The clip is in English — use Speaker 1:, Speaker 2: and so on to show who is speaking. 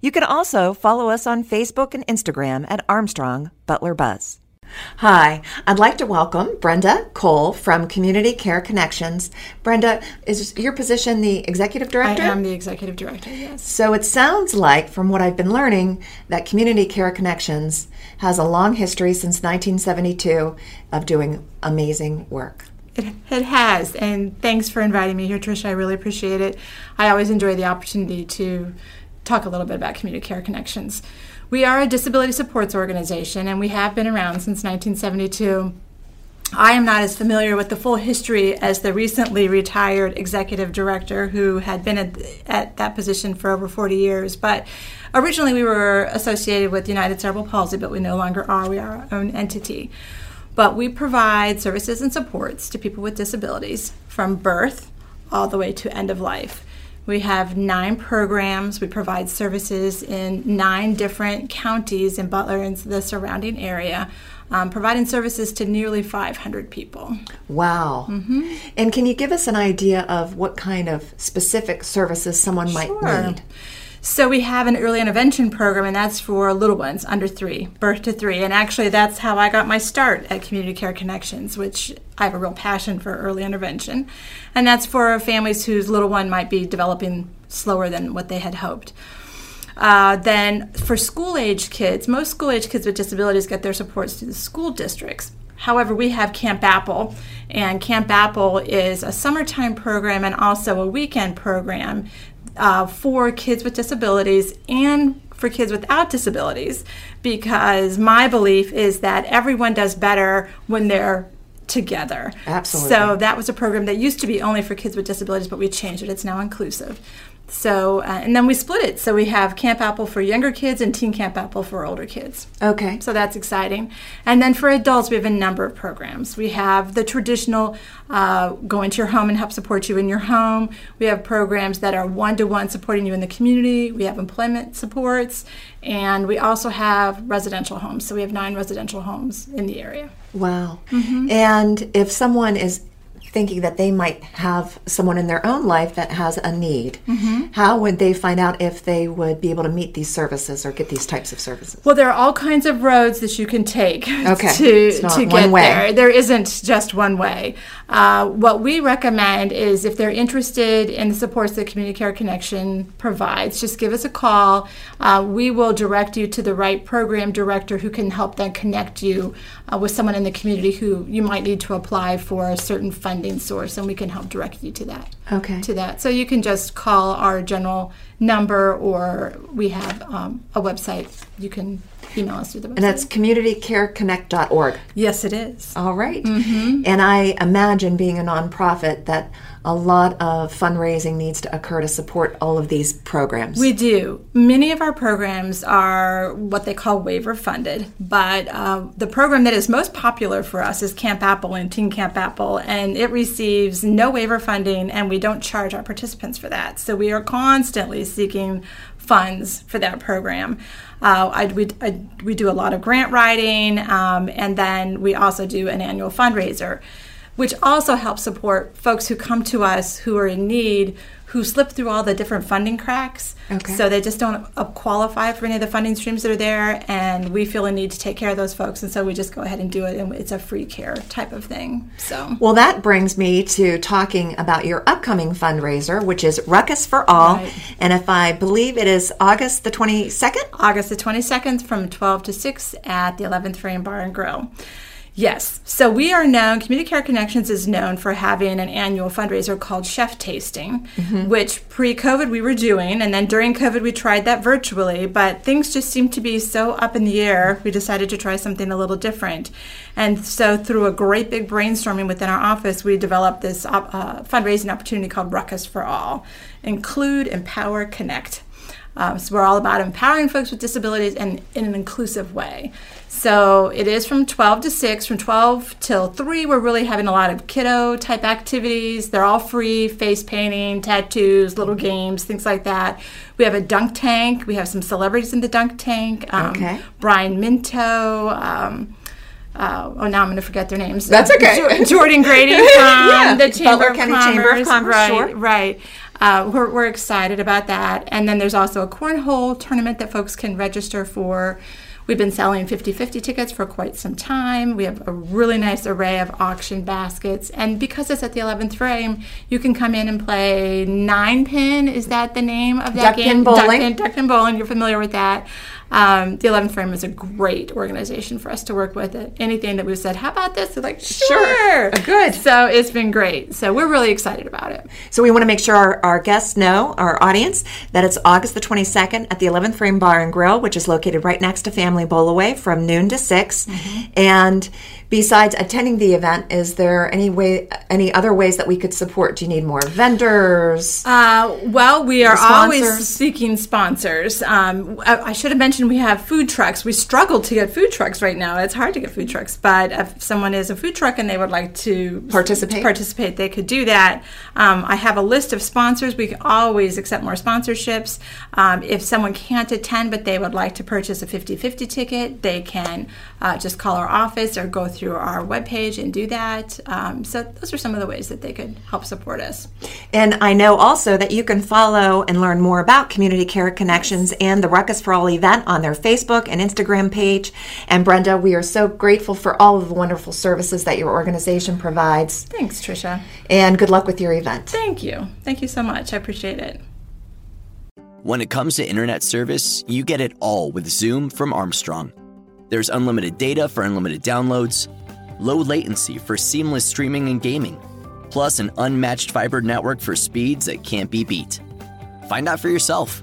Speaker 1: You can also follow us on Facebook and Instagram at Armstrong Butler Buzz. Hi, I'd like to welcome Brenda Cole from Community Care Connections. Brenda, is your position the executive director?
Speaker 2: I am the executive director, yes.
Speaker 1: So it sounds like, from what I've been learning, that Community Care Connections has a long history since 1972 of doing amazing work.
Speaker 2: It, it has, and thanks for inviting me here, Tricia. I really appreciate it. I always enjoy the opportunity to talk a little bit about Community Care Connections. We are a disability supports organization, and we have been around since 1972. I am not as familiar with the full history as the recently retired executive director who had been at, at, that position for over 40 years. But originally we were associated with United Cerebral Palsy, but we no longer are. We are our own entity. But we provide services and supports to people with disabilities from birth all the way to end of life. We have nine programs. We provide services in nine different counties in Butler and the surrounding area, um, providing services to nearly 500 people.
Speaker 1: Wow. Mm-hmm. And can you give us an idea of what kind of specific services someone
Speaker 2: sure.
Speaker 1: might need?
Speaker 2: So we have an early intervention program, and that's for little ones under three, birth to three. And actually, that's how I got my start at Community Care Connections, which I have a real passion for early intervention. And that's for families whose little one might be developing slower than what they had hoped. Uh, then for school age kids, most school age kids with disabilities get their supports through the school districts. However, we have Camp Apple, and Camp Apple is a summertime program and also a weekend program uh, for kids with disabilities and for kids without disabilities because my belief is that everyone does better when they're together.
Speaker 1: Absolutely.
Speaker 2: So that was a program that used to be only for kids with disabilities, but we changed it. It's now inclusive. So, uh, and then we split it. So we have Camp Apple for younger kids and Teen Camp Apple for older kids.
Speaker 1: Okay.
Speaker 2: So that's exciting. And then for adults, we have a number of programs. We have the traditional uh, go into your home and help support you in your home. We have programs that are one to one supporting you in the community. We have employment supports. And we also have residential homes. So we have nine residential homes in the area.
Speaker 1: Wow. Mm-hmm. And if someone is thinking that they might have someone in their own life that has a need, mm-hmm. how would they find out if they would be able to meet these services or get these types of services?
Speaker 2: Well, there are all kinds of roads that you can take
Speaker 1: okay.
Speaker 2: to, to get way. there. There isn't just one way. Uh, what we recommend is if they're interested in the supports that Community Care Connection provides, just give us a call. Uh, we will direct you to the right program director who can help then connect you uh, with someone in the community who you might need to apply for a certain funding funding source, and we can help direct you to that.
Speaker 1: Okay.
Speaker 2: To that, so you can just call our general number, or we have um, a website. You can email us through the website.
Speaker 1: And that's communitycareconnect.org.
Speaker 2: Yes, it is.
Speaker 1: All right. mm-hmm. And I imagine being a nonprofit that a lot of fundraising needs to occur to support all of these programs.
Speaker 2: We do. Many of our programs are what they call waiver funded, but uh, the program that is most popular for us is Camp Apple and Teen Camp Apple, and it receives no waiver funding, and we don't charge our participants for that. So we are constantly seeking funds for that program. Uh, I, we, I, we do a lot of grant writing, um, and then we also do an annual fundraiser which also helps support folks who come to us who are in need who slip through all the different funding cracks.
Speaker 1: Okay.
Speaker 2: So they just don't qualify for any of the funding streams that are there, and we feel a need to take care of those folks, and so we just go ahead and do it, and it's a free care type of thing. So.
Speaker 1: Well, that brings me to talking about your upcoming fundraiser, which is Ruckus for All, right. and if I believe it is August the twenty second.
Speaker 2: August the twenty second, from twelve to six at the Eleventh Frame Bar and Grill. Yes. So we are known, Community Care Connections is known for having an annual fundraiser called Chef Tasting, mm-hmm. which pre COVID we were doing. And then during COVID, we tried that virtually, but things just seemed to be so up in the air. We decided to try something a little different. And so through a great big brainstorming within our office, we developed this uh, fundraising opportunity called Ruckus for All Include, Empower, Connect. Um, so we're all about empowering folks with disabilities and in an inclusive way. So it is from 12 to 6. From 12 till 3, we're really having a lot of kiddo type activities. They're all free face painting, tattoos, little games, things like that. We have a dunk tank. We have some celebrities in the dunk tank. Um,
Speaker 1: Okay.
Speaker 2: Brian Minto. Um, uh, oh, now I'm going to forget their names.
Speaker 1: That's
Speaker 2: Uh,
Speaker 1: okay.
Speaker 2: Jordan Grady from
Speaker 1: Yeah,
Speaker 2: the Chamber
Speaker 1: Butler
Speaker 2: of
Speaker 1: County
Speaker 2: Commerce.
Speaker 1: Chamber of Commerce,
Speaker 2: Right,
Speaker 1: sure.
Speaker 2: right. Uh, we're, we're excited about that. And then there's also a cornhole tournament that folks can register for. We've been selling 50 50 tickets for quite some time. We have a really nice array of auction baskets. And because it's at the 11th frame, you can come in and play nine pin. Is that the name of that
Speaker 1: Duck
Speaker 2: game?
Speaker 1: pin
Speaker 2: Duck
Speaker 1: bowling.
Speaker 2: pin, duck pin bowling. You're familiar with that. Um, the 11th frame is a great organization for us to work with. Anything that we've said, how about this? They're like, sure.
Speaker 1: Good.
Speaker 2: So it's been great. So we're really excited about it.
Speaker 1: So we want to make sure our, our guests know, our audience, that it's August the 22nd at the 11th Frame Bar and Grill, which is located right next to Family Bowl Away from noon to 6. And besides attending the event, is there any way, any other ways that we could support? Do you need more vendors?
Speaker 2: Uh, well, we are always seeking sponsors. Um, I, I should have mentioned we have food trucks. We struggle to get food trucks right now. It's hard to get food trucks, but if someone is a food truck and they would like to
Speaker 1: Participate?
Speaker 2: participate, they could do that. Um, I have a list of sponsors. We can always accept more sponsorships. Um, if someone can't attend but they would like to purchase a 50-50 ticket, they can uh, just call our office or go through our webpage and do that. Um, so those are some of the ways that they could help support us.
Speaker 1: And I know also that you can follow and learn more about Community Care Connections and the Ruckus for All event on their Facebook and Instagram page. And Brenda, we are so grateful for all of the wonderful services that your organization provides.
Speaker 2: Thanks, Trisha.
Speaker 1: And good luck with your event.
Speaker 2: Thank you. Thank you so much. I appreciate it.
Speaker 3: When it comes to internet service, you get it all with Zoom from Armstrong. There's unlimited data for unlimited downloads, low latency for seamless streaming and gaming, plus an unmatched fiber network for speeds that can't be beat. Find out for yourself.